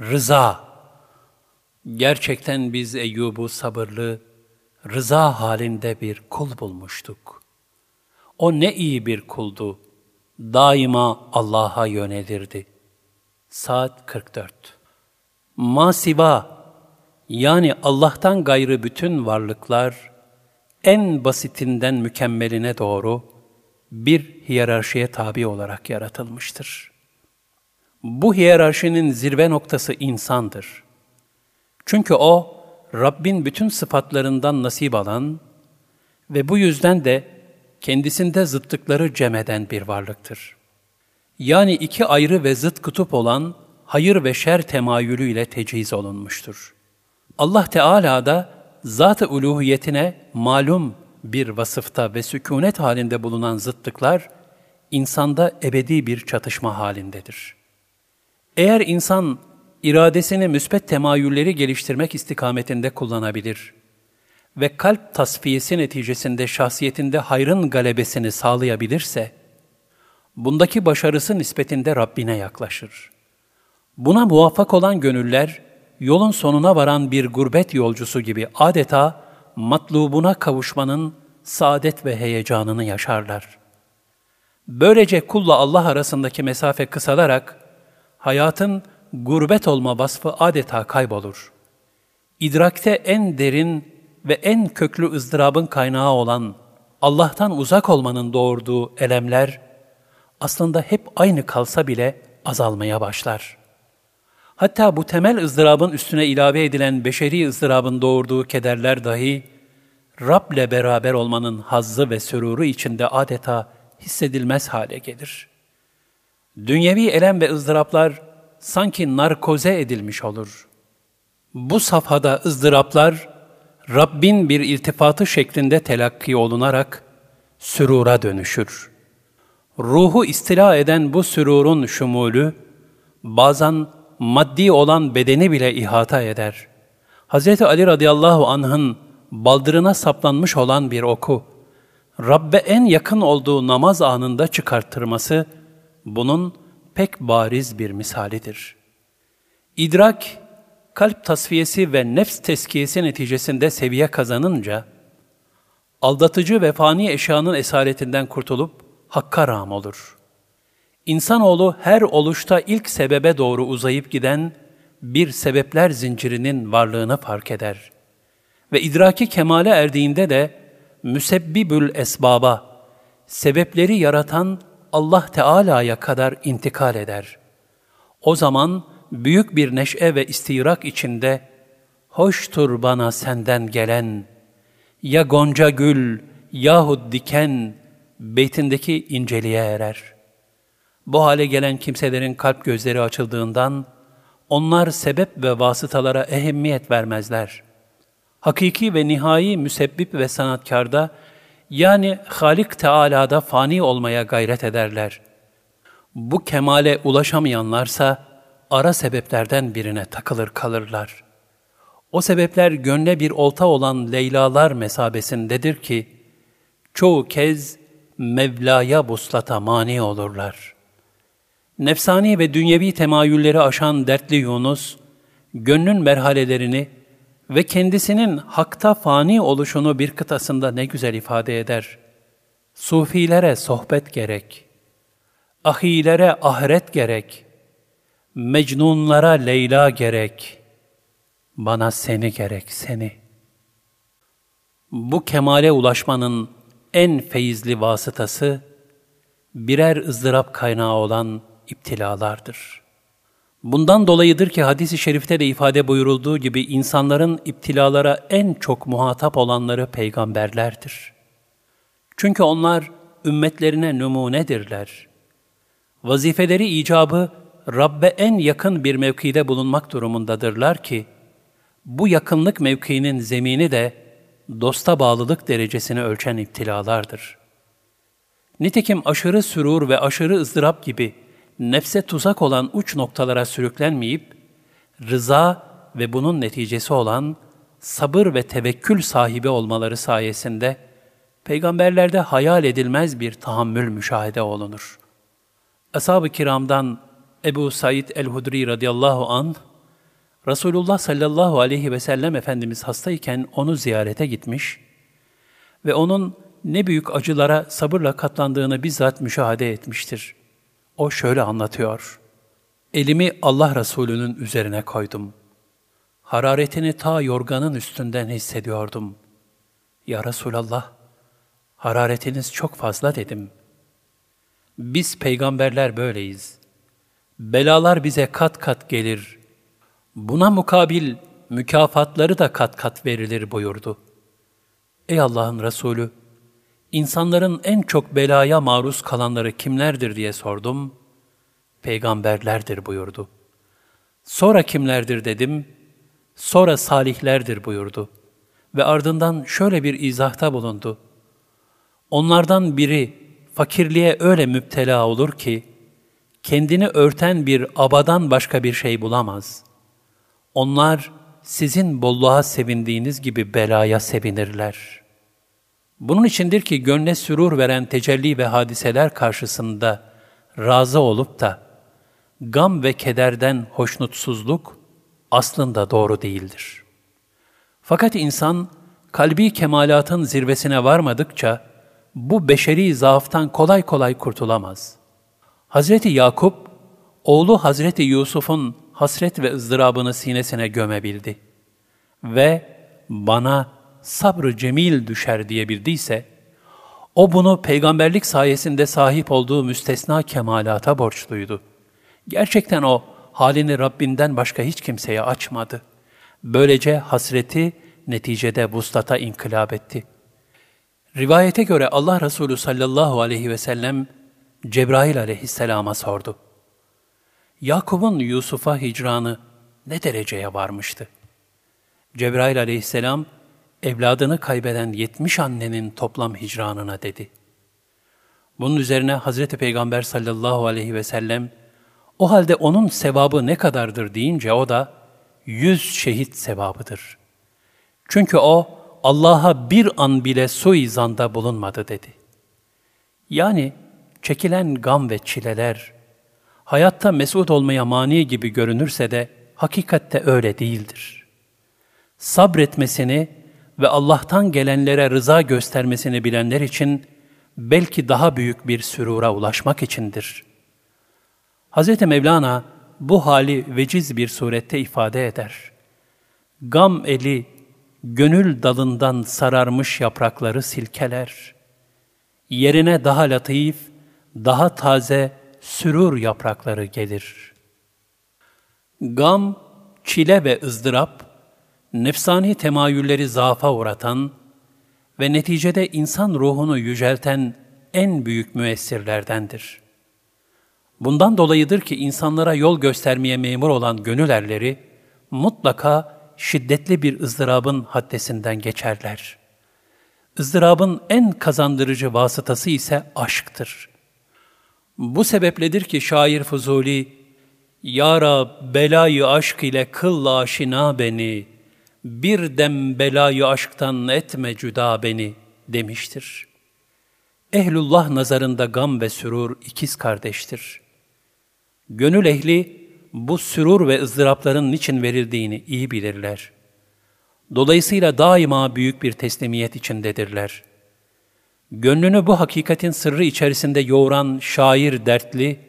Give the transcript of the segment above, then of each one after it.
Rıza. Gerçekten biz Eyyub'u sabırlı, rıza halinde bir kul bulmuştuk. O ne iyi bir kuldu. Daima Allah'a yönelirdi. Saat 44 Masiva yani Allah'tan gayrı bütün varlıklar en basitinden mükemmeline doğru bir hiyerarşiye tabi olarak yaratılmıştır. Bu hiyerarşinin zirve noktası insandır. Çünkü o, Rabbin bütün sıfatlarından nasip alan ve bu yüzden de kendisinde zıttıkları cem eden bir varlıktır. Yani iki ayrı ve zıt kutup olan hayır ve şer temayülüyle teciz olunmuştur. Allah Teala da zat-ı uluhiyetine malum bir vasıfta ve sükunet halinde bulunan zıttıklar, insanda ebedi bir çatışma halindedir. Eğer insan iradesini müsbet temayülleri geliştirmek istikametinde kullanabilir ve kalp tasfiyesi neticesinde şahsiyetinde hayrın galebesini sağlayabilirse, bundaki başarısı nispetinde Rabbine yaklaşır. Buna muvaffak olan gönüller, yolun sonuna varan bir gurbet yolcusu gibi adeta matlubuna kavuşmanın saadet ve heyecanını yaşarlar. Böylece kulla Allah arasındaki mesafe kısalarak, hayatın gurbet olma vasfı adeta kaybolur. İdrakte en derin ve en köklü ızdırabın kaynağı olan Allah'tan uzak olmanın doğurduğu elemler, aslında hep aynı kalsa bile azalmaya başlar.'' Hatta bu temel ızdırabın üstüne ilave edilen beşeri ızdırabın doğurduğu kederler dahi, Rab'le beraber olmanın hazzı ve süruru içinde adeta hissedilmez hale gelir. Dünyevi elem ve ızdıraplar sanki narkoze edilmiş olur. Bu safhada ızdıraplar, Rabbin bir iltifatı şeklinde telakki olunarak sürura dönüşür. Ruhu istila eden bu sürurun şumulü, bazen maddi olan bedeni bile ihata eder. Hz. Ali radıyallahu anh'ın baldırına saplanmış olan bir oku, Rabbe en yakın olduğu namaz anında çıkarttırması, bunun pek bariz bir misalidir. İdrak, kalp tasfiyesi ve nefs teskiyesi neticesinde seviye kazanınca, aldatıcı ve fani eşyanın esaretinden kurtulup hakka ram olur.'' İnsanoğlu her oluşta ilk sebebe doğru uzayıp giden bir sebepler zincirinin varlığını fark eder. Ve idraki kemale erdiğinde de müsebbibül esbaba, sebepleri yaratan Allah Teala'ya kadar intikal eder. O zaman büyük bir neşe ve istirak içinde, hoştur bana senden gelen, ya gonca gül yahut diken, beytindeki inceliğe erer.'' Bu hale gelen kimselerin kalp gözleri açıldığından, onlar sebep ve vasıtalara ehemmiyet vermezler. Hakiki ve nihai müsebbip ve sanatkarda, yani Halik Teala'da fani olmaya gayret ederler. Bu kemale ulaşamayanlarsa, ara sebeplerden birine takılır kalırlar. O sebepler gönle bir olta olan Leylalar mesabesindedir ki, çoğu kez Mevla'ya buslata mani olurlar.'' Nefsani ve dünyevi temayülleri aşan dertli Yunus, gönlün merhalelerini ve kendisinin hakta fani oluşunu bir kıtasında ne güzel ifade eder. Sufilere sohbet gerek, ahilere ahiret gerek, mecnunlara Leyla gerek, bana seni gerek, seni. Bu kemale ulaşmanın en feyizli vasıtası, birer ızdırap kaynağı olan iptilalardır. Bundan dolayıdır ki hadis-i şerifte de ifade buyurulduğu gibi insanların iptilalara en çok muhatap olanları peygamberlerdir. Çünkü onlar ümmetlerine numunedirler. Vazifeleri icabı Rabbe en yakın bir mevkide bulunmak durumundadırlar ki, bu yakınlık mevkiinin zemini de dosta bağlılık derecesini ölçen iptilalardır. Nitekim aşırı sürur ve aşırı ızdırap gibi nefse tuzak olan uç noktalara sürüklenmeyip, rıza ve bunun neticesi olan sabır ve tevekkül sahibi olmaları sayesinde, peygamberlerde hayal edilmez bir tahammül müşahede olunur. Ashab-ı kiramdan Ebu Said el-Hudri radıyallahu an Resulullah sallallahu aleyhi ve sellem Efendimiz hastayken onu ziyarete gitmiş ve onun ne büyük acılara sabırla katlandığını bizzat müşahede etmiştir. O şöyle anlatıyor. Elimi Allah Resulü'nün üzerine koydum. Hararetini ta yorganın üstünden hissediyordum. Ya Resulallah, hararetiniz çok fazla dedim. Biz peygamberler böyleyiz. Belalar bize kat kat gelir. Buna mukabil mükafatları da kat kat verilir buyurdu. Ey Allah'ın Resulü, insanların en çok belaya maruz kalanları kimlerdir diye sordum. Peygamberlerdir buyurdu. Sonra kimlerdir dedim. Sonra salihlerdir buyurdu. Ve ardından şöyle bir izahta bulundu. Onlardan biri fakirliğe öyle müptela olur ki, kendini örten bir abadan başka bir şey bulamaz. Onlar sizin bolluğa sevindiğiniz gibi belaya sevinirler. Bunun içindir ki gönle sürur veren tecelli ve hadiseler karşısında razı olup da gam ve kederden hoşnutsuzluk aslında doğru değildir. Fakat insan kalbi kemalatın zirvesine varmadıkça bu beşeri zaaftan kolay kolay kurtulamaz. Hazreti Yakup, oğlu Hazreti Yusuf'un hasret ve ızdırabını sinesine gömebildi. Ve bana sabrı cemil düşer diyebildiyse, o bunu peygamberlik sayesinde sahip olduğu müstesna kemalata borçluydu. Gerçekten o halini Rabbinden başka hiç kimseye açmadı. Böylece hasreti neticede vuslata inkılap etti. Rivayete göre Allah Resulü sallallahu aleyhi ve sellem Cebrail aleyhisselama sordu. Yakup'un Yusuf'a hicranı ne dereceye varmıştı? Cebrail aleyhisselam, evladını kaybeden yetmiş annenin toplam hicranına dedi. Bunun üzerine Hazreti Peygamber sallallahu aleyhi ve sellem, o halde onun sevabı ne kadardır deyince o da, yüz şehit sevabıdır. Çünkü o, Allah'a bir an bile suizanda bulunmadı dedi. Yani çekilen gam ve çileler, hayatta mesut olmaya mani gibi görünürse de hakikatte öyle değildir. Sabretmesini ve Allah'tan gelenlere rıza göstermesini bilenler için belki daha büyük bir sürura ulaşmak içindir. Hz. Mevlana bu hali veciz bir surette ifade eder. Gam eli, gönül dalından sararmış yaprakları silkeler. Yerine daha latif, daha taze sürur yaprakları gelir. Gam, çile ve ızdırap, nefsani temayülleri zaafa uğratan ve neticede insan ruhunu yücelten en büyük müessirlerdendir. Bundan dolayıdır ki insanlara yol göstermeye memur olan gönül erleri mutlaka şiddetli bir ızdırabın haddesinden geçerler. Izdırabın en kazandırıcı vasıtası ise aşktır. Bu sebepledir ki şair Fuzuli, Ya Rab belayı aşk ile kıl aşina beni, bir dem belayı aşktan etme cüda beni demiştir. Ehlullah nazarında gam ve sürur ikiz kardeştir. Gönül ehli bu sürur ve ızdırapların niçin verildiğini iyi bilirler. Dolayısıyla daima büyük bir teslimiyet içindedirler. Gönlünü bu hakikatin sırrı içerisinde yoğuran şair dertli,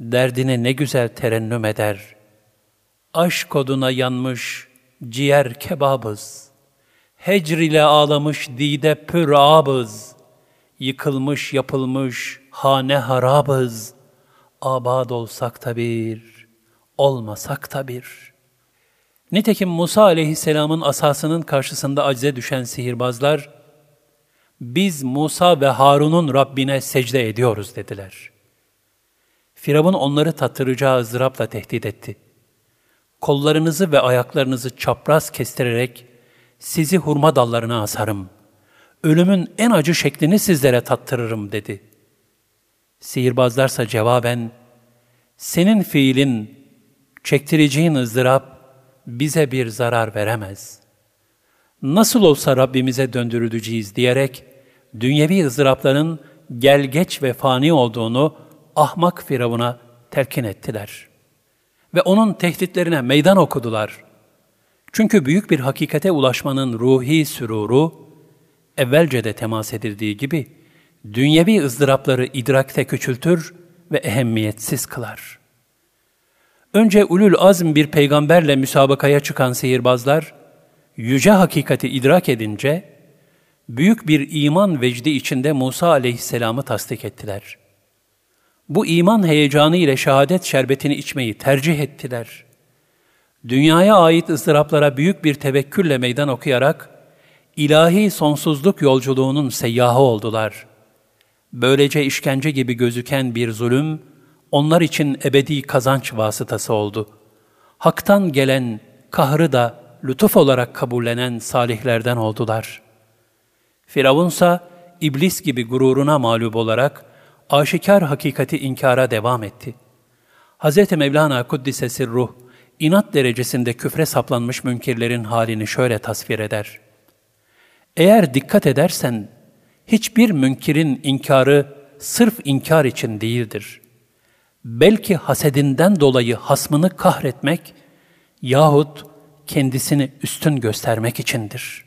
derdine ne güzel terennüm eder. Aşk oduna yanmış ciğer kebabız, hecr ile ağlamış dide pür abız, yıkılmış yapılmış hane harabız, abad olsak da bir, olmasak da bir. Nitekim Musa aleyhisselamın asasının karşısında acize düşen sihirbazlar, biz Musa ve Harun'un Rabbine secde ediyoruz dediler. Firavun onları tattıracağı ızdırapla tehdit etti. Kollarınızı ve ayaklarınızı çapraz kestirerek sizi hurma dallarına asarım. Ölümün en acı şeklini sizlere tattırırım dedi. Sihirbazlarsa cevaben, senin fiilin, çektireceğin ızdırap bize bir zarar veremez. Nasıl olsa Rabbimize döndürüleceğiz diyerek, dünyevi ızdırapların gel geç ve fani olduğunu ahmak Firavun'a telkin ettiler. Ve onun tehditlerine meydan okudular. Çünkü büyük bir hakikate ulaşmanın ruhi süruru, evvelce de temas edildiği gibi, dünyevi ızdırapları idrakte küçültür ve ehemmiyetsiz kılar. Önce ulul azm bir peygamberle müsabakaya çıkan sihirbazlar, yüce hakikati idrak edince, büyük bir iman vecdi içinde Musa aleyhisselamı tasdik ettiler. Bu iman heyecanı ile şehadet şerbetini içmeyi tercih ettiler. Dünyaya ait ızdıraplara büyük bir tevekkülle meydan okuyarak, ilahi sonsuzluk yolculuğunun seyyahı oldular. Böylece işkence gibi gözüken bir zulüm, onlar için ebedi kazanç vasıtası oldu. Hak'tan gelen kahrı da lütuf olarak kabullenen salihlerden oldular. Firavunsa iblis gibi gururuna mağlup olarak aşikar hakikati inkara devam etti. Hz. Mevlana Kuddise Sirruh, inat derecesinde küfre saplanmış münkirlerin halini şöyle tasvir eder. Eğer dikkat edersen, hiçbir münkirin inkarı sırf inkar için değildir. Belki hasedinden dolayı hasmını kahretmek yahut kendisini üstün göstermek içindir.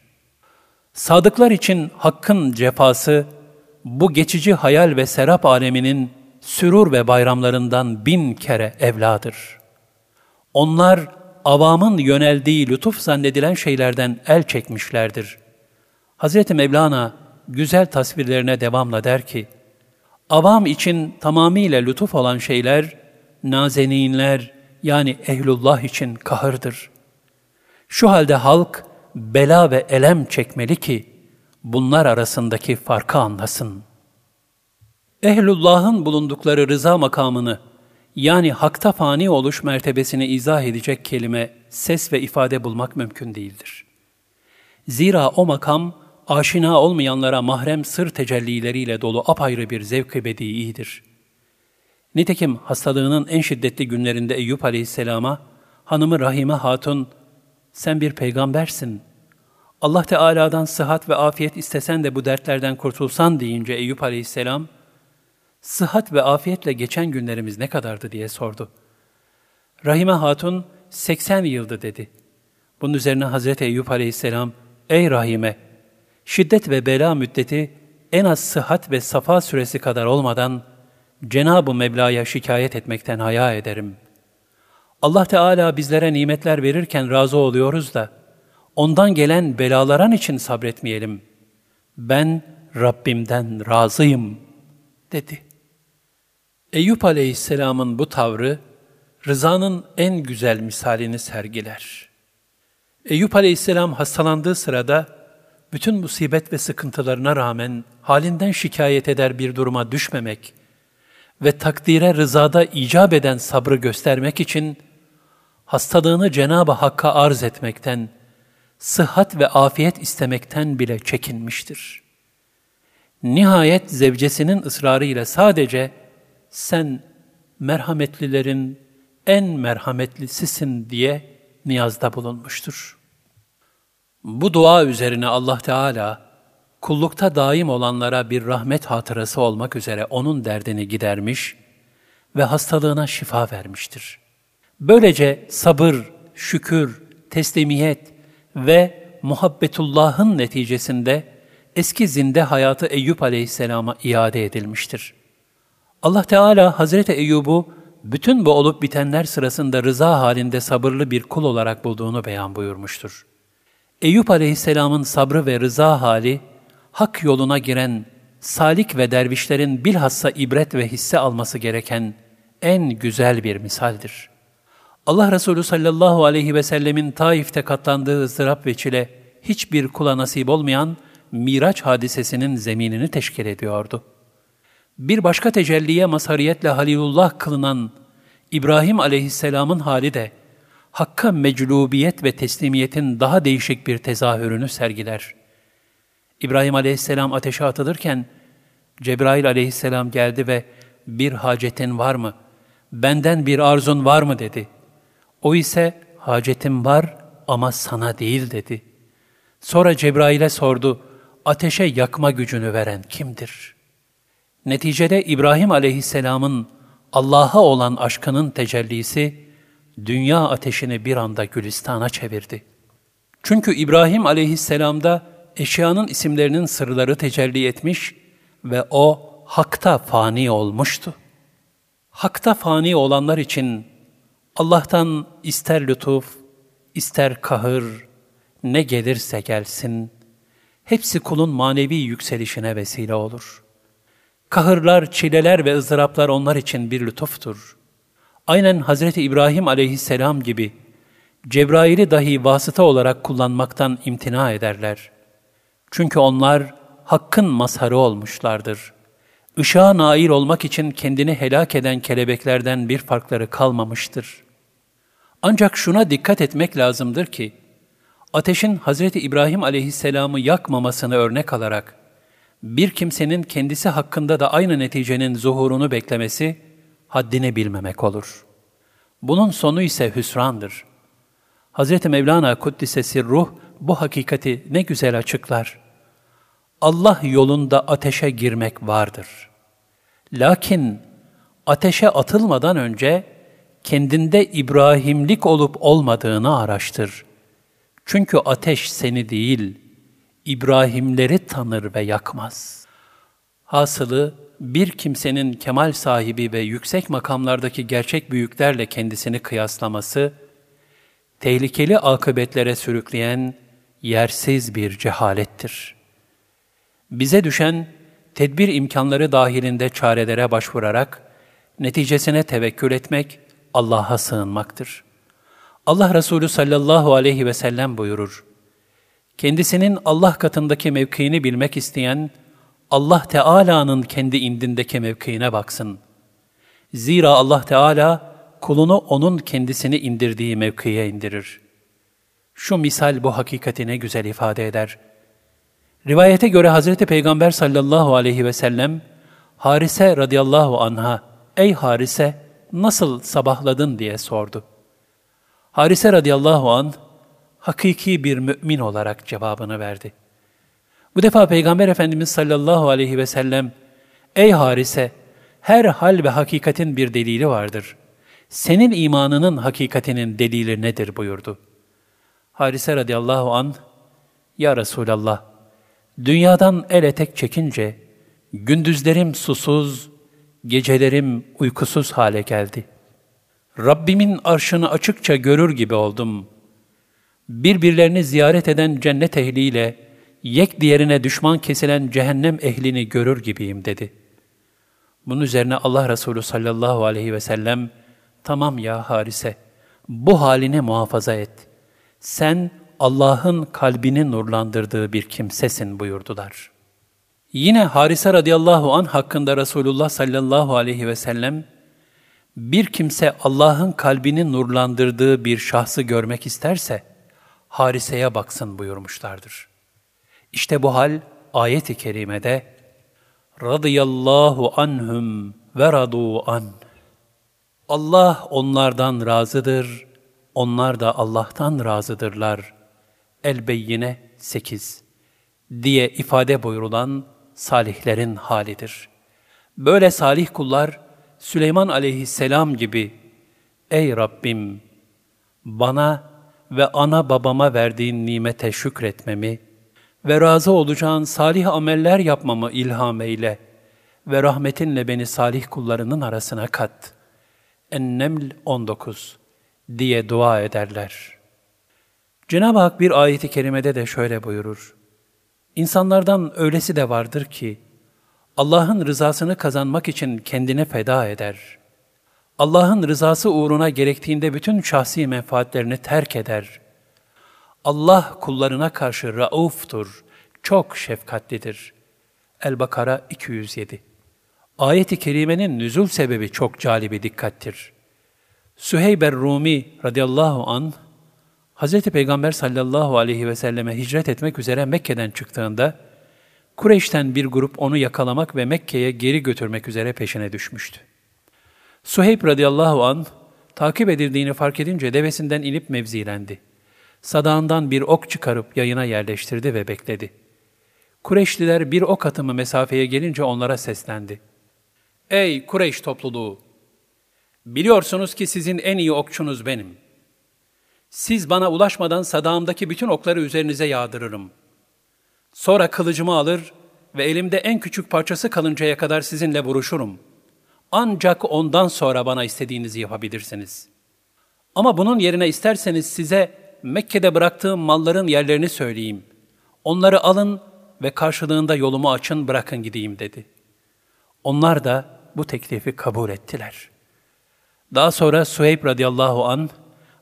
Sadıklar için hakkın cefası, bu geçici hayal ve serap aleminin sürur ve bayramlarından bin kere evladır. Onlar avamın yöneldiği lütuf zannedilen şeylerden el çekmişlerdir. Hz. Mevlana güzel tasvirlerine devamla der ki, avam için tamamıyla lütuf olan şeyler, nazeninler yani ehlullah için kahırdır. Şu halde halk bela ve elem çekmeli ki bunlar arasındaki farkı anlasın. Ehlullah'ın bulundukları rıza makamını yani hakta fani oluş mertebesini izah edecek kelime, ses ve ifade bulmak mümkün değildir. Zira o makam, aşina olmayanlara mahrem sır tecellileriyle dolu apayrı bir zevk-i bedi'idir. Nitekim hastalığının en şiddetli günlerinde Eyüp Aleyhisselam'a, hanımı Rahime Hatun, sen bir peygambersin. Allah Teala'dan sıhhat ve afiyet istesen de bu dertlerden kurtulsan deyince Eyüp Aleyhisselam, sıhhat ve afiyetle geçen günlerimiz ne kadardı diye sordu. Rahime Hatun 80 yıldı dedi. Bunun üzerine Hazreti Eyüp Aleyhisselam, ey Rahime, şiddet ve bela müddeti en az sıhhat ve safa süresi kadar olmadan Cenab-ı Mevla'ya şikayet etmekten haya ederim. Allah Teala bizlere nimetler verirken razı oluyoruz da, ondan gelen belaların için sabretmeyelim. Ben Rabbimden razıyım, dedi. Eyüp Aleyhisselam'ın bu tavrı, rızanın en güzel misalini sergiler. Eyüp Aleyhisselam hastalandığı sırada, bütün musibet ve sıkıntılarına rağmen halinden şikayet eder bir duruma düşmemek ve takdire rızada icap eden sabrı göstermek için hastalığını Cenab-ı Hakk'a arz etmekten, sıhhat ve afiyet istemekten bile çekinmiştir. Nihayet zevcesinin ısrarıyla sadece sen merhametlilerin en merhametlisisin diye niyazda bulunmuştur. Bu dua üzerine Allah Teala kullukta daim olanlara bir rahmet hatırası olmak üzere onun derdini gidermiş ve hastalığına şifa vermiştir. Böylece sabır, şükür, teslimiyet ve muhabbetullahın neticesinde eski zinde hayatı Eyüp aleyhisselama iade edilmiştir. Allah Teala Hazreti Eyyub'u bütün bu olup bitenler sırasında rıza halinde sabırlı bir kul olarak bulduğunu beyan buyurmuştur. Eyüp aleyhisselamın sabrı ve rıza hali, hak yoluna giren salik ve dervişlerin bilhassa ibret ve hisse alması gereken en güzel bir misaldir. Allah Resulü sallallahu aleyhi ve sellemin Taif'te katlandığı ızdırap ve çile hiçbir kula nasip olmayan Miraç hadisesinin zeminini teşkil ediyordu. Bir başka tecelliye mazhariyetle Halilullah kılınan İbrahim aleyhisselamın hali de Hakk'a meclubiyet ve teslimiyetin daha değişik bir tezahürünü sergiler. İbrahim aleyhisselam ateşe atılırken Cebrail aleyhisselam geldi ve bir hacetin var mı? Benden bir arzun var mı dedi. O ise hacetim var ama sana değil dedi. Sonra Cebrail'e sordu, ateşe yakma gücünü veren kimdir? Neticede İbrahim aleyhisselamın Allah'a olan aşkının tecellisi, dünya ateşini bir anda gülistana çevirdi. Çünkü İbrahim aleyhisselamda eşyanın isimlerinin sırları tecelli etmiş ve o hakta fani olmuştu. Hakta fani olanlar için Allah'tan ister lütuf, ister kahır, ne gelirse gelsin, hepsi kulun manevi yükselişine vesile olur. Kahırlar, çileler ve ızdıraplar onlar için bir lütuftur. Aynen Hazreti İbrahim aleyhisselam gibi Cebrail'i dahi vasıta olarak kullanmaktan imtina ederler. Çünkü onlar hakkın mazharı olmuşlardır. Işığa nail olmak için kendini helak eden kelebeklerden bir farkları kalmamıştır. Ancak şuna dikkat etmek lazımdır ki, ateşin Hazreti İbrahim aleyhisselamı yakmamasını örnek alarak, bir kimsenin kendisi hakkında da aynı neticenin zuhurunu beklemesi, haddini bilmemek olur. Bunun sonu ise hüsrandır. Hz. Mevlana Kuddise Ruh bu hakikati ne güzel açıklar. Allah yolunda ateşe girmek vardır. Lakin ateşe atılmadan önce kendinde İbrahimlik olup olmadığını araştır. Çünkü ateş seni değil, İbrahimleri tanır ve yakmaz. Hasılı bir kimsenin kemal sahibi ve yüksek makamlardaki gerçek büyüklerle kendisini kıyaslaması, tehlikeli akıbetlere sürükleyen yersiz bir cehalettir. Bize düşen tedbir imkanları dahilinde çarelere başvurarak neticesine tevekkül etmek, Allah'a sığınmaktır. Allah Resulü sallallahu aleyhi ve sellem buyurur. Kendisinin Allah katındaki mevkiini bilmek isteyen, Allah Teala'nın kendi indindeki mevkiine baksın. Zira Allah Teala kulunu onun kendisini indirdiği mevkiye indirir. Şu misal bu hakikati ne güzel ifade eder. Rivayete göre Hazreti Peygamber sallallahu aleyhi ve sellem, Harise radıyallahu anha, ''Ey Harise, nasıl sabahladın?'' diye sordu. Harise radıyallahu an hakiki bir mümin olarak cevabını verdi. Bu defa Peygamber Efendimiz sallallahu aleyhi ve sellem, ''Ey Harise, her hal ve hakikatin bir delili vardır. Senin imanının hakikatinin delili nedir?'' buyurdu. Harise radıyallahu an, ''Ya Resulallah, dünyadan el etek çekince, gündüzlerim susuz, gecelerim uykusuz hale geldi. Rabbimin arşını açıkça görür gibi oldum. Birbirlerini ziyaret eden cennet ehliyle, yek diğerine düşman kesilen cehennem ehlini görür gibiyim dedi. Bunun üzerine Allah Resulü sallallahu aleyhi ve sellem, tamam ya Harise, bu halini muhafaza et. Sen Allah'ın kalbini nurlandırdığı bir kimsesin buyurdular. Yine Harise radıyallahu an hakkında Resulullah sallallahu aleyhi ve sellem, bir kimse Allah'ın kalbini nurlandırdığı bir şahsı görmek isterse, Harise'ye baksın buyurmuşlardır. İşte bu hal ayet-i kerimede radıyallahu anhum ve radu an. Allah onlardan razıdır, onlar da Allah'tan razıdırlar. El-Beyyine 8 diye ifade buyurulan salihlerin halidir. Böyle salih kullar Süleyman aleyhisselam gibi Ey Rabbim bana ve ana babama verdiğin nimete şükretmemi ve razı olacağın salih ameller yapmamı ilham eyle ve rahmetinle beni salih kullarının arasına kat. Enneml 19 diye dua ederler. Cenab-ı Hak bir ayeti kerimede de şöyle buyurur. İnsanlardan öylesi de vardır ki, Allah'ın rızasını kazanmak için kendini feda eder. Allah'ın rızası uğruna gerektiğinde bütün şahsi menfaatlerini terk eder. Allah kullarına karşı rauftur, çok şefkatlidir. El-Bakara 207 Ayet-i Kerime'nin nüzul sebebi çok calibi dikkattir. Süheyber Rumi radıyallahu an Hz. Peygamber sallallahu aleyhi ve selleme hicret etmek üzere Mekke'den çıktığında, Kureyş'ten bir grup onu yakalamak ve Mekke'ye geri götürmek üzere peşine düşmüştü. Suheyb radıyallahu an takip edildiğini fark edince devesinden inip mevzilendi. Sadağından bir ok çıkarıp yayına yerleştirdi ve bekledi. Kureyşliler bir ok atımı mesafeye gelince onlara seslendi. Ey Kureyş topluluğu! Biliyorsunuz ki sizin en iyi okçunuz benim. Siz bana ulaşmadan sadağımdaki bütün okları üzerinize yağdırırım. Sonra kılıcımı alır ve elimde en küçük parçası kalıncaya kadar sizinle vuruşurum. Ancak ondan sonra bana istediğinizi yapabilirsiniz. Ama bunun yerine isterseniz size Mekke'de bıraktığım malların yerlerini söyleyeyim. Onları alın ve karşılığında yolumu açın bırakın gideyim dedi. Onlar da bu teklifi kabul ettiler. Daha sonra Suheyb radıyallahu an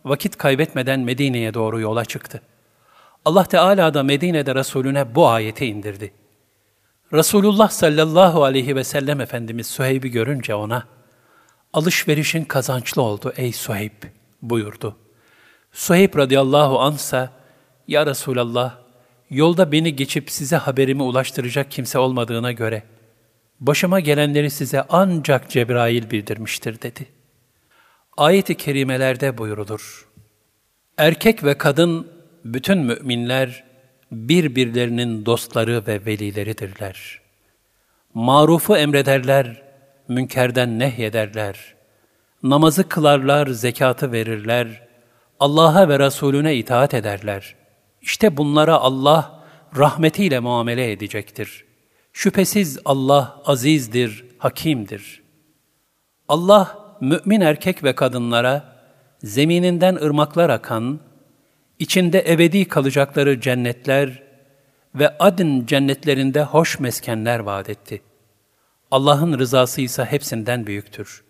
vakit kaybetmeden Medine'ye doğru yola çıktı. Allah Teala da Medine'de Resulüne bu ayeti indirdi. Resulullah sallallahu aleyhi ve sellem Efendimiz Suheyb'i görünce ona, alışverişin kazançlı oldu ey Suheyb buyurdu. Suheyb radıyallahu ansa, Ya Resulallah, yolda beni geçip size haberimi ulaştıracak kimse olmadığına göre, başıma gelenleri size ancak Cebrail bildirmiştir dedi. Ayet-i kerimelerde buyurulur. Erkek ve kadın, bütün müminler, birbirlerinin dostları ve velileridirler. Marufu emrederler, münkerden nehyederler. Namazı kılarlar, zekatı verirler, Allah'a ve Resulüne itaat ederler. İşte bunlara Allah rahmetiyle muamele edecektir. Şüphesiz Allah azizdir, hakimdir. Allah mümin erkek ve kadınlara zemininden ırmaklar akan, içinde ebedi kalacakları cennetler ve adın cennetlerinde hoş meskenler vaat etti. Allah'ın rızası ise hepsinden büyüktür.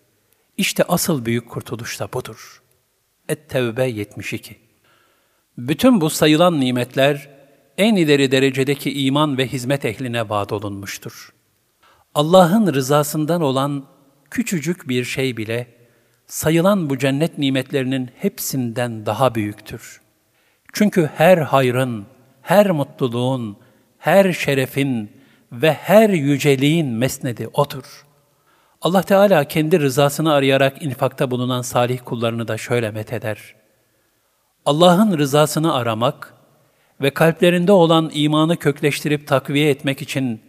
İşte asıl büyük kurtuluş da budur. Et-Tevbe 72 Bütün bu sayılan nimetler, en ileri derecedeki iman ve hizmet ehline vaat olunmuştur. Allah'ın rızasından olan küçücük bir şey bile, sayılan bu cennet nimetlerinin hepsinden daha büyüktür.'' Çünkü her hayrın, her mutluluğun, her şerefin ve her yüceliğin mesnedi odur. Allah Teala kendi rızasını arayarak infakta bulunan salih kullarını da şöyle metheder. Allah'ın rızasını aramak ve kalplerinde olan imanı kökleştirip takviye etmek için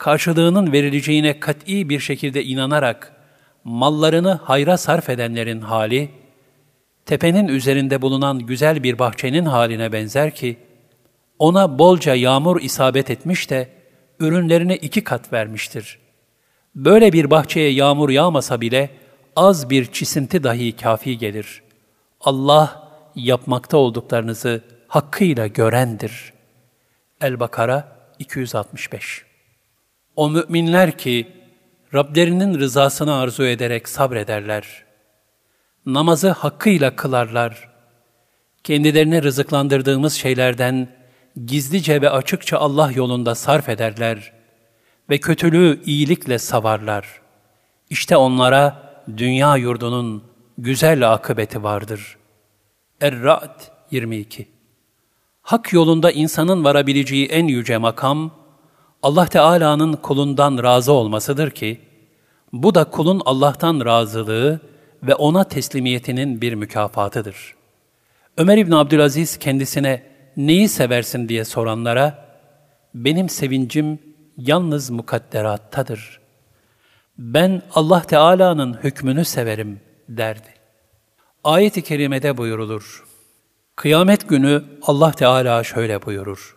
karşılığının verileceğine kat'i bir şekilde inanarak mallarını hayra sarf edenlerin hali, tepenin üzerinde bulunan güzel bir bahçenin haline benzer ki, ona bolca yağmur isabet etmiş de ürünlerine iki kat vermiştir. Böyle bir bahçeye yağmur yağmasa bile az bir çisinti dahi kafi gelir. Allah yapmakta olduklarınızı hakkıyla görendir. El-Bakara 265 O müminler ki Rablerinin rızasını arzu ederek sabrederler.'' namazı hakkıyla kılarlar. Kendilerine rızıklandırdığımız şeylerden gizlice ve açıkça Allah yolunda sarf ederler ve kötülüğü iyilikle savarlar. İşte onlara dünya yurdunun güzel akıbeti vardır. Er-Ra'd 22 Hak yolunda insanın varabileceği en yüce makam, Allah Teala'nın kulundan razı olmasıdır ki, bu da kulun Allah'tan razılığı ve ona teslimiyetinin bir mükafatıdır. Ömer İbn Abdülaziz kendisine neyi seversin diye soranlara, benim sevincim yalnız mukadderattadır. Ben Allah Teala'nın hükmünü severim derdi. Ayet-i kerimede buyurulur. Kıyamet günü Allah Teala şöyle buyurur.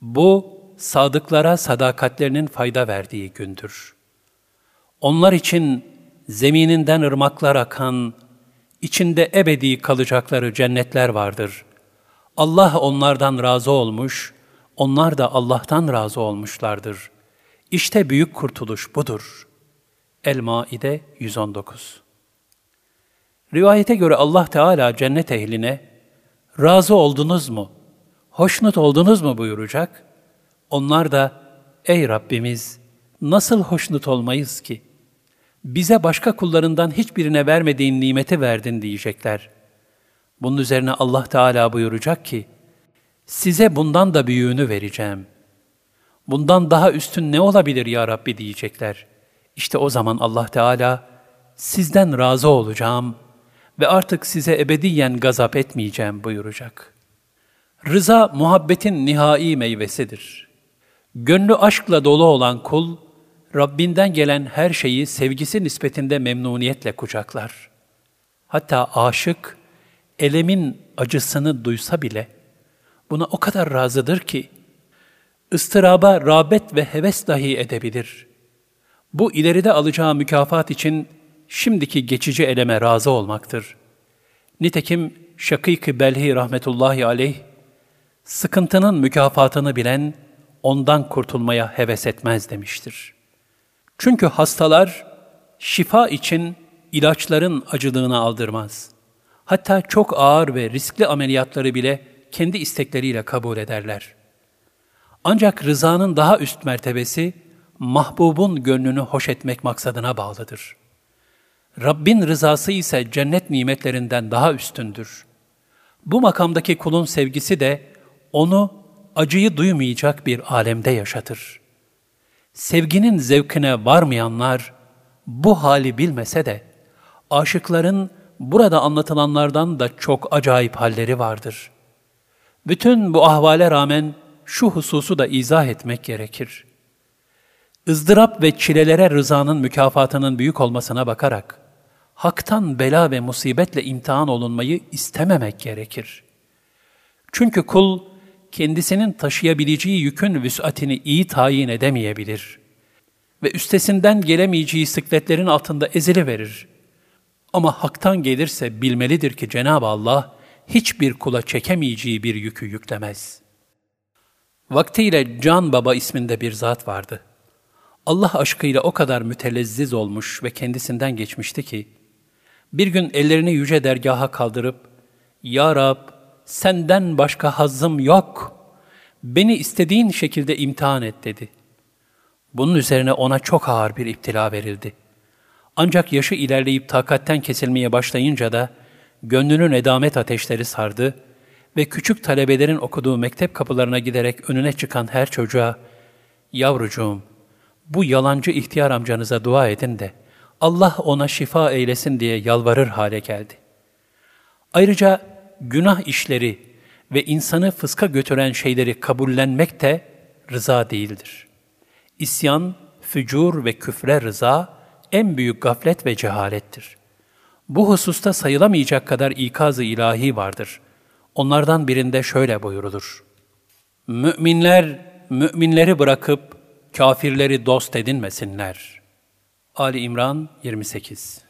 Bu, sadıklara sadakatlerinin fayda verdiği gündür. Onlar için zemininden ırmaklar akan, içinde ebedi kalacakları cennetler vardır. Allah onlardan razı olmuş, onlar da Allah'tan razı olmuşlardır. İşte büyük kurtuluş budur. El-Maide 119 Rivayete göre Allah Teala cennet ehline, razı oldunuz mu, hoşnut oldunuz mu buyuracak. Onlar da, ey Rabbimiz, nasıl hoşnut olmayız ki? bize başka kullarından hiçbirine vermediğin nimeti verdin diyecekler. Bunun üzerine Allah Teala buyuracak ki, size bundan da büyüğünü vereceğim. Bundan daha üstün ne olabilir ya Rabbi diyecekler. İşte o zaman Allah Teala, sizden razı olacağım ve artık size ebediyen gazap etmeyeceğim buyuracak. Rıza, muhabbetin nihai meyvesidir. Gönlü aşkla dolu olan kul, Rabbinden gelen her şeyi sevgisi nispetinde memnuniyetle kucaklar. Hatta aşık, elemin acısını duysa bile buna o kadar razıdır ki ıstıraba rağbet ve heves dahi edebilir. Bu ileride alacağı mükafat için şimdiki geçici eleme razı olmaktır. Nitekim Şakik-i Belhi rahmetullahi aleyh, sıkıntının mükafatını bilen ondan kurtulmaya heves etmez demiştir. Çünkü hastalar şifa için ilaçların acılığını aldırmaz. Hatta çok ağır ve riskli ameliyatları bile kendi istekleriyle kabul ederler. Ancak rızanın daha üst mertebesi, mahbubun gönlünü hoş etmek maksadına bağlıdır. Rabbin rızası ise cennet nimetlerinden daha üstündür. Bu makamdaki kulun sevgisi de onu acıyı duymayacak bir alemde yaşatır. Sevginin zevkine varmayanlar bu hali bilmese de aşıkların burada anlatılanlardan da çok acayip halleri vardır. Bütün bu ahvale rağmen şu hususu da izah etmek gerekir. ızdırap ve çilelere rızanın mükafatının büyük olmasına bakarak, haktan bela ve musibetle imtihan olunmayı istememek gerekir. Çünkü kul, kendisinin taşıyabileceği yükün vüsatini iyi tayin edemeyebilir ve üstesinden gelemeyeceği sıkletlerin altında ezili verir. Ama haktan gelirse bilmelidir ki Cenab-ı Allah hiçbir kula çekemeyeceği bir yükü yüklemez. Vaktiyle Can Baba isminde bir zat vardı. Allah aşkıyla o kadar mütelezziz olmuş ve kendisinden geçmişti ki, bir gün ellerini yüce dergaha kaldırıp, Ya Rab, senden başka hazzım yok, beni istediğin şekilde imtihan et dedi. Bunun üzerine ona çok ağır bir iptila verildi. Ancak yaşı ilerleyip takatten kesilmeye başlayınca da, gönlünün edamet ateşleri sardı ve küçük talebelerin okuduğu mektep kapılarına giderek önüne çıkan her çocuğa, ''Yavrucuğum, bu yalancı ihtiyar amcanıza dua edin de Allah ona şifa eylesin diye yalvarır hale geldi. Ayrıca günah işleri ve insanı fıska götüren şeyleri kabullenmek de rıza değildir. İsyan, fücur ve küfre rıza en büyük gaflet ve cehalettir. Bu hususta sayılamayacak kadar ikaz-ı ilahi vardır. Onlardan birinde şöyle buyurulur. Müminler, müminleri bırakıp kafirleri dost edinmesinler. Ali İmran 28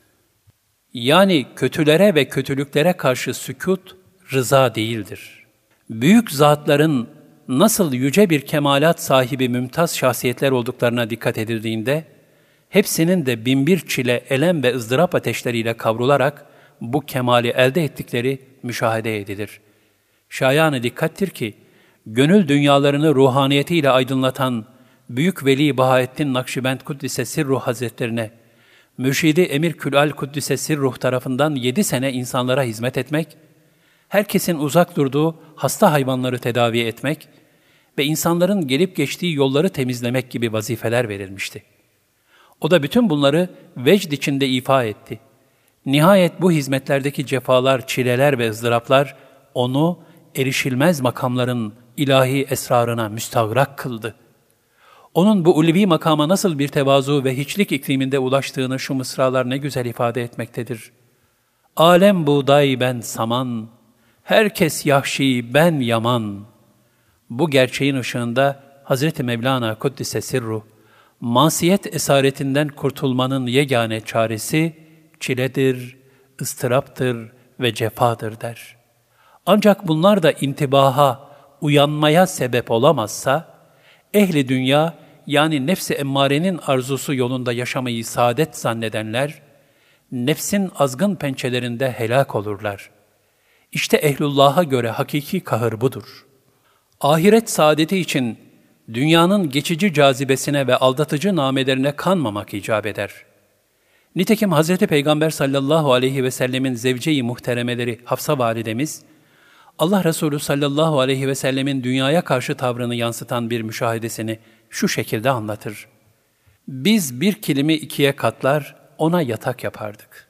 Yani kötülere ve kötülüklere karşı sükut, rıza değildir. Büyük zatların nasıl yüce bir kemalat sahibi mümtaz şahsiyetler olduklarına dikkat edildiğinde, hepsinin de binbir çile, elem ve ızdırap ateşleriyle kavrularak bu kemali elde ettikleri müşahede edilir. Şayanı dikkattir ki, gönül dünyalarını ruhaniyetiyle aydınlatan Büyük Veli Bahaettin Nakşibend Kuddise Sirruh Hazretlerine, Mürşidi Emir Külal Kuddise Sirruh tarafından yedi sene insanlara hizmet etmek, herkesin uzak durduğu hasta hayvanları tedavi etmek ve insanların gelip geçtiği yolları temizlemek gibi vazifeler verilmişti. O da bütün bunları vecd içinde ifa etti. Nihayet bu hizmetlerdeki cefalar, çileler ve ızdıraplar onu erişilmez makamların ilahi esrarına müstagrak kıldı.'' Onun bu ulvi makama nasıl bir tevazu ve hiçlik ikliminde ulaştığını şu mısralar ne güzel ifade etmektedir. Alem buğday ben saman, herkes yahşi ben yaman. Bu gerçeğin ışığında Hz. Mevlana Kuddise Sirru, masiyet esaretinden kurtulmanın yegane çaresi çiledir, ıstıraptır ve cefadır der. Ancak bunlar da intibaha, uyanmaya sebep olamazsa, ehli dünya yani nefsi emmarenin arzusu yolunda yaşamayı saadet zannedenler, nefsin azgın pençelerinde helak olurlar. İşte ehlullah'a göre hakiki kahır budur. Ahiret saadeti için dünyanın geçici cazibesine ve aldatıcı namelerine kanmamak icap eder. Nitekim Hz. Peygamber sallallahu aleyhi ve sellemin zevce-i muhteremeleri Hafsa validemiz, Allah Resulü sallallahu aleyhi ve sellemin dünyaya karşı tavrını yansıtan bir müşahedesini şu şekilde anlatır. Biz bir kilimi ikiye katlar, ona yatak yapardık.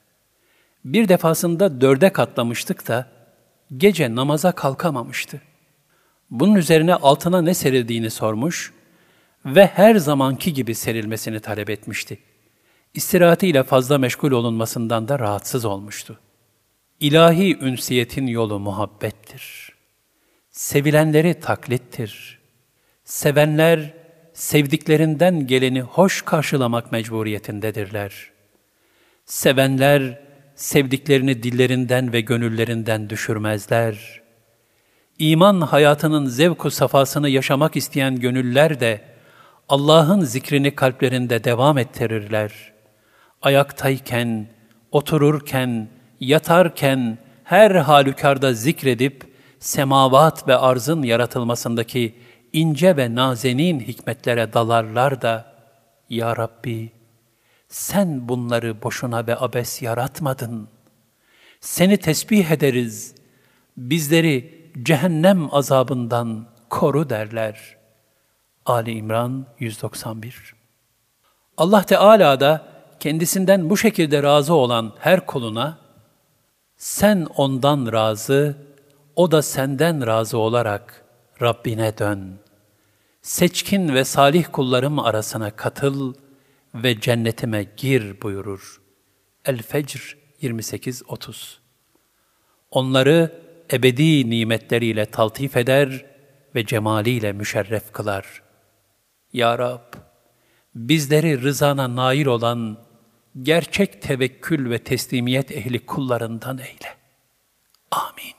Bir defasında dörde katlamıştık da, gece namaza kalkamamıştı. Bunun üzerine altına ne serildiğini sormuş ve her zamanki gibi serilmesini talep etmişti. İstirahatiyle fazla meşgul olunmasından da rahatsız olmuştu. İlahi ünsiyetin yolu muhabbettir. Sevilenleri taklittir. Sevenler, sevdiklerinden geleni hoş karşılamak mecburiyetindedirler. Sevenler, sevdiklerini dillerinden ve gönüllerinden düşürmezler. İman hayatının zevku safasını yaşamak isteyen gönüller de Allah'ın zikrini kalplerinde devam ettirirler. Ayaktayken, otururken, yatarken her halükarda zikredip semavat ve arzın yaratılmasındaki ince ve nazenin hikmetlere dalarlar da Ya Rabbi sen bunları boşuna ve abes yaratmadın. Seni tesbih ederiz. Bizleri cehennem azabından koru derler. Ali İmran 191 Allah Teala da kendisinden bu şekilde razı olan her kuluna, sen ondan razı, o da senden razı olarak Rabbine dön. Seçkin ve salih kullarım arasına katıl ve cennetime gir buyurur. El-Fecr 28-30 Onları ebedi nimetleriyle taltif eder ve cemaliyle müşerref kılar. Ya Rab, bizleri rızana nail olan gerçek tevekkül ve teslimiyet ehli kullarından eyle. Amin.